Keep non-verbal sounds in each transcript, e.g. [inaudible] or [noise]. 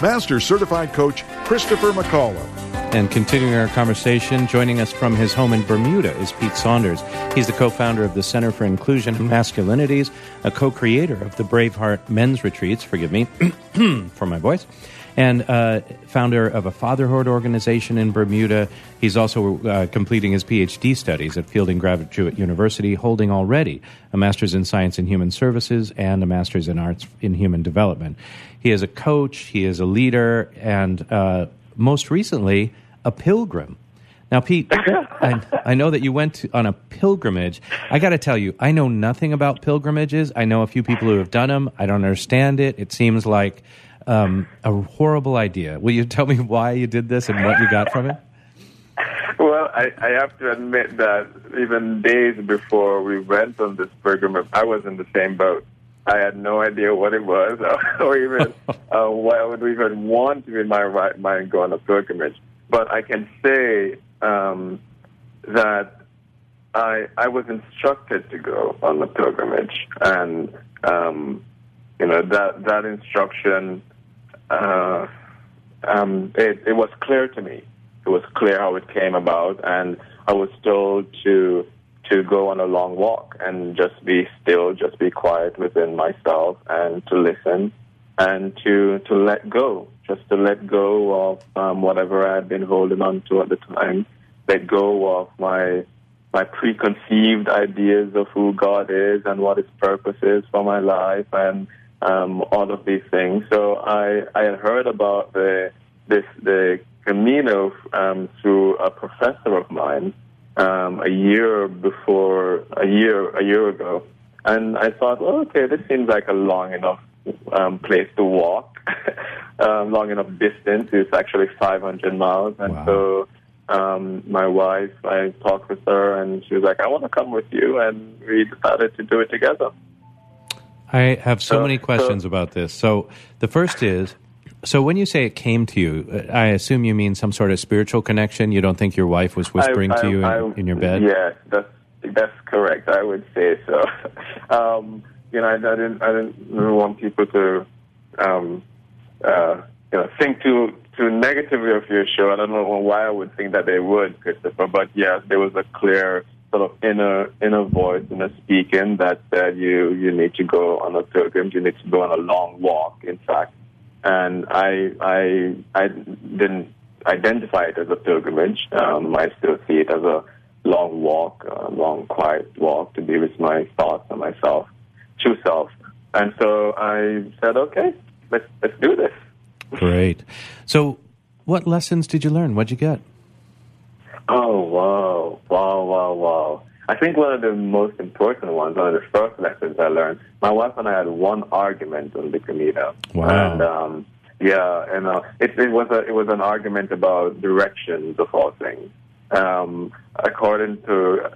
Master Certified Coach Christopher McCullough. And continuing our conversation, joining us from his home in Bermuda is Pete Saunders. He's the co founder of the Center for Inclusion and Masculinities, a co creator of the Braveheart Men's Retreats, forgive me [clears throat] for my voice, and uh, founder of a fatherhood organization in Bermuda. He's also uh, completing his PhD studies at Fielding Graduate University, holding already a master's in science and human services and a master's in arts in human development. He is a coach, he is a leader, and uh, most recently, a pilgrim. Now, Pete, [laughs] I, I know that you went to, on a pilgrimage. I got to tell you, I know nothing about pilgrimages. I know a few people who have done them. I don't understand it. It seems like um, a horrible idea. Will you tell me why you did this and what you got from it? [laughs] Well, I, I have to admit that even days before we went on this pilgrimage, I was in the same boat. I had no idea what it was, [laughs] or even [laughs] uh, why I would even want to, in my right mind, go on a pilgrimage. But I can say um, that I I was instructed to go on the pilgrimage, and um, you know that that instruction, uh, um, it, it was clear to me. It was clear how it came about, and I was told to to go on a long walk and just be still, just be quiet within myself, and to listen and to to let go, just to let go of um, whatever I had been holding on to at the time, let go of my my preconceived ideas of who God is and what His purpose is for my life, and um, all of these things. So I I had heard about the this the Camino um, through a professor of mine um, a year before a year a year ago, and I thought, well, okay, this seems like a long enough um, place to walk, [laughs] um, long enough distance. It's actually 500 miles, and Wow. so um, my wife, I talked with her, and she was like, I want to come with you, and we decided to do it together. I have so So- many questions about this. So the first is so when you say it came to you, I assume you mean some sort of spiritual connection. You don't think your wife was whispering I- to I- you in, I- in your bed? Yeah, that's that's correct. I would say so. [laughs] um, you know, I, I didn't I didn't want people to um, uh, you know think too too negatively of your show. I don't know why I would think that they would, Christopher. But yeah, there was a clear sort of inner inner voice, inner speaking that said you you need to go on a pilgrimage. You need to go on a long walk. In fact, and I I I didn't identify it as a pilgrimage. Um, I still see it as a long walk, a long quiet walk to be with my thoughts and myself, true self. And so I said, okay, let's let's do this. Great. So what lessons did you learn? What'd you get? Oh wow, wow, wow, wow! I think one of the most important ones, one of the first lessons I learned. My wife and I had one argument on the Camino. Wow. And um, yeah, and uh, it, it was a it was an argument about directions of all things. Um, according to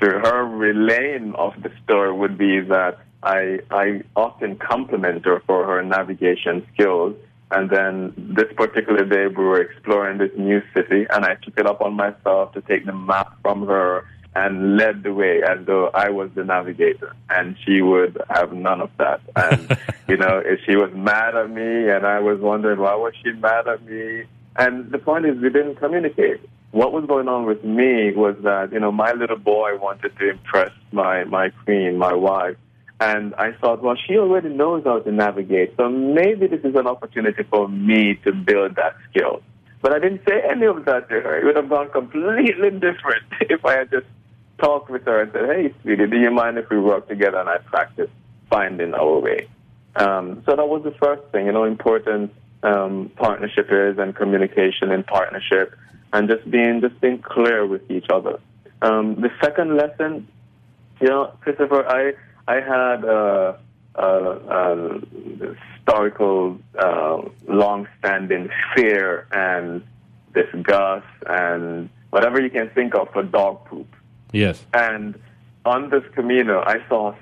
to her relaying of the story would be that I I often compliment her for her navigation skills. And then this particular day, we were exploring this new city, and I took it up on myself to take the map from her and led the way as though I was the navigator, and she would have none of that. And [laughs] you know, if she was mad at me, and I was wondering why was she mad at me. And the point is, we didn't communicate. What was going on with me was that you know my little boy wanted to impress my my queen, my wife, and I thought, well, she already knows how to navigate, so maybe this is an opportunity for me to build that skill. But I didn't say any of that to her. It would have gone completely [laughs] different if I had just talked with her and said, hey, sweetie, do you mind if we work together and I practice finding our way? Um, so that was the first thing, you know, important um, partnership is and communication in partnership and just being, just being clear with each other. Um, the second lesson, you know, Christopher, I, I had a, uh, uh, historical, uh, long-standing fear and disgust and whatever you can think of for dog poop. Yes. And on this Camino, I saw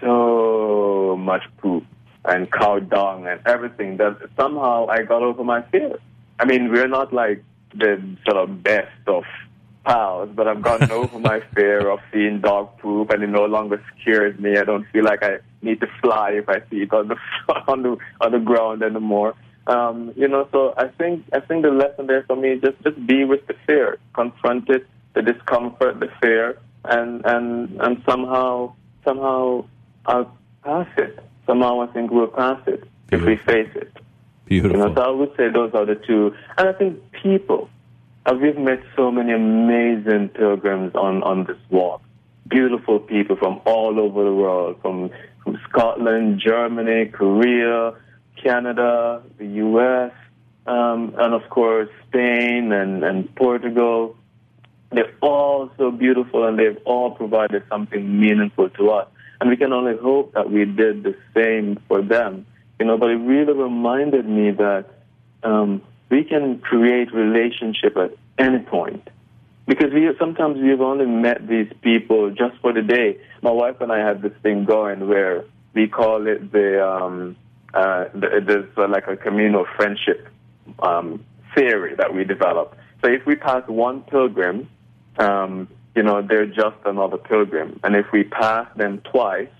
so much poop and cow dung and everything that somehow I got over my fear. I mean, we're not like the sort of best of pals, but I've gotten over my fear of seeing dog poop, and it no longer scares me. I don't feel like I need to fly if I see it on the [laughs] on the on the ground anymore. Um, you know, so I think I think the lesson there for me is just just be with the fear, confront it, the discomfort, the fear, and and and somehow somehow I'll pass it. Somehow I think we'll pass it if we face it. Beautiful. You know, so I would say those are the two. And I think people. We've met so many amazing pilgrims on, on this walk. Beautiful people from all over the world, from, from Scotland, Germany, Korea, Canada, the U.S., um, and of course Spain and, and Portugal. They're all so beautiful and they've all provided something meaningful to us. And we can only hope that we did the same for them. You know, but it really reminded me that um, we can create relationship at any point. Because we sometimes we've only met these people just for the day. My wife and I have this thing going where we call it the um, uh, the, uh, like a communal friendship um, theory that we develop. So if we pass one pilgrim, um, you know, they're just another pilgrim, and if we pass them twice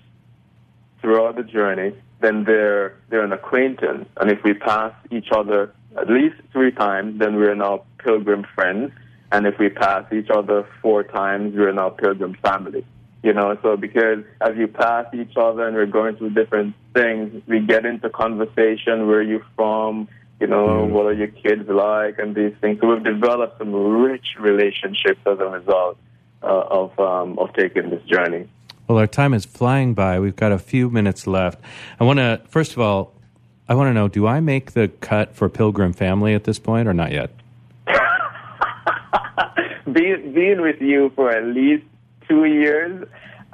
throughout the journey, then they're they're an acquaintance, and if we pass each other at least three times, then we're now pilgrim friends, and if we pass each other four times, we're now pilgrim family. You know, so because as you pass each other and we're going through different things, we get into conversation. Where are you from? You know, what are your kids like, and these things. So we've developed some rich relationships as a result uh, of um, of taking this journey. Well, our time is flying by. We've got a few minutes left. I want to, first of all, I want to know do I make the cut for Pilgrim Family at this point or not yet? [laughs] being being with you for at least two years,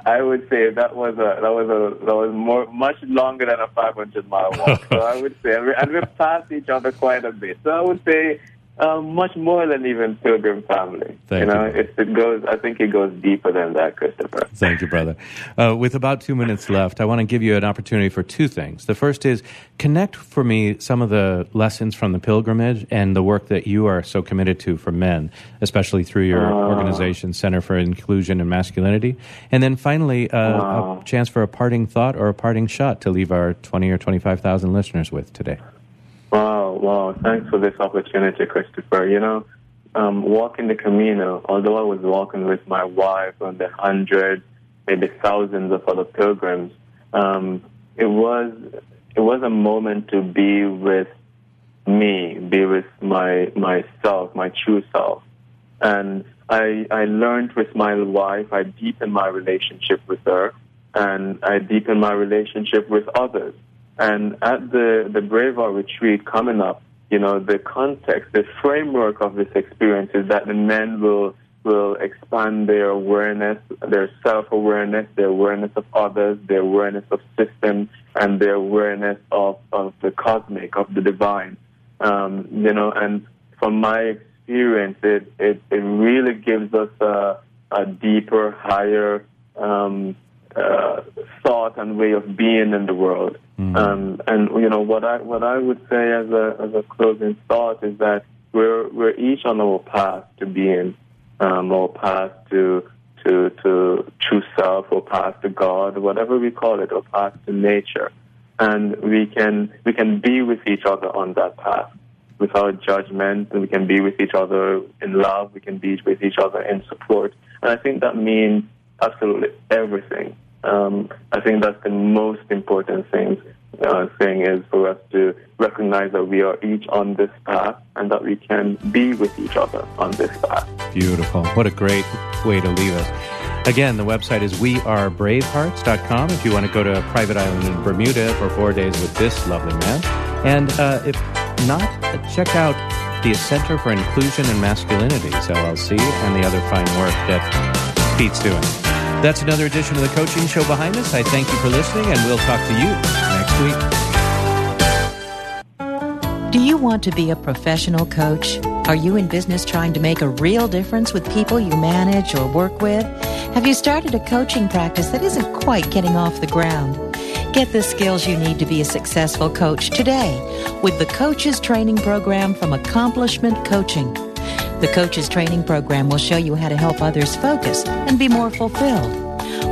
I would say that was a that was a that was more much longer than a 500 mile walk. so I would say, and we've passed each other quite a bit. So I would say uh, much more than even Pilgrim Family. Thank you know, you. It, it goes. I think it goes deeper than that, Christopher. Thank you, brother. Uh, with about two minutes left, I want to give you an opportunity for two things. The first is connect for me some of the lessons from the pilgrimage and the work that you are so committed to for men, especially through your organization, Center for Inclusion and Masculinity. And then finally, uh, a chance for a parting thought or a parting shot to leave our 20 or 25,000 listeners with today. Wow, wow. Thanks for this opportunity, Christopher. You know, um, walking the Camino, although I was walking with my wife and the hundreds, maybe thousands of other pilgrims, um, it was it was a moment to be with me, be with my myself, my true self. And I I learned with my wife, I deepened my relationship with her and I deepened my relationship with others. And at the, the Braveheart retreat coming up, you know, the context, the framework of this experience is that the men will will expand their awareness, their self awareness, their awareness of others, their awareness of systems, and their awareness of, of the cosmic, of the divine. Um, you know, and from my experience, it, it, it really gives us a, a deeper, higher um, uh, thought and way of being in the world. Um, and you know what I what I would say as a as a closing thought is that we're we're each on our path to being, um, our path to to to true self, or path to God, whatever we call it, or path to nature, and we can we can be with each other on that path without judgment, and we can be with each other in love. We can be with each other in support, and I think that means absolutely everything. Um, I think that's the most important thing. Uh, thing is for us to recognize that we are each on this path and that we can be with each other on this path. Beautiful. What a great way to leave us. Again, the website is wearebravehearts.com if you want to go to a private island in Bermuda for four days with this lovely man. And uh, if not, check out the Center for Inclusion and Masculinities, LLC, and the other fine work that Pete's doing. That's another edition of the Coaching Show behind us. I thank you for listening, and we'll talk to you next week. Do you want to be a professional coach? Are you in business trying to make a real difference with people you manage or work with? Have you started a coaching practice that isn't quite getting off the ground? Get the skills you need to be a successful coach today with the Coaches Training Program from Accomplishment Coaching. The Coaches Training Program will show you how to help others focus and be more fulfilled.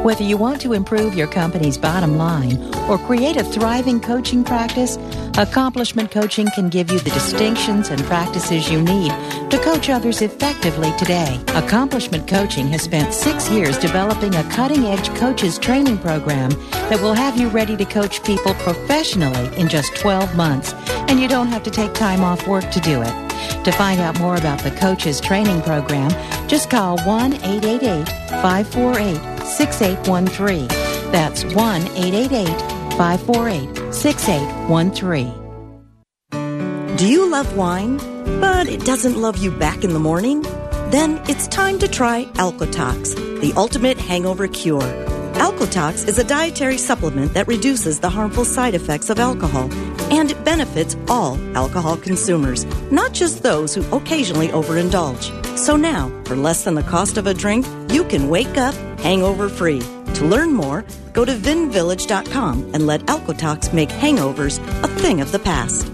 Whether you want to improve your company's bottom line or create a thriving coaching practice, Accomplishment Coaching can give you the distinctions and practices you need to coach others effectively today. Accomplishment Coaching has spent six years developing a cutting edge coaches training program that will have you ready to coach people professionally in just 12 months, and you don't have to take time off work to do it. To find out more about the coaches training program, just call 1 888 548 6813. That's 1 888 548 6813. Do you love wine, but it doesn't love you back in the morning? Then it's time to try Alcotox, the ultimate hangover cure. Alcotox is a dietary supplement that reduces the harmful side effects of alcohol, and it benefits all alcohol consumers, not just those who occasionally overindulge. So now, for less than the cost of a drink, you can wake up hangover free. To learn more, go to vinvillage.com and let Alcotox make hangovers a thing of the past.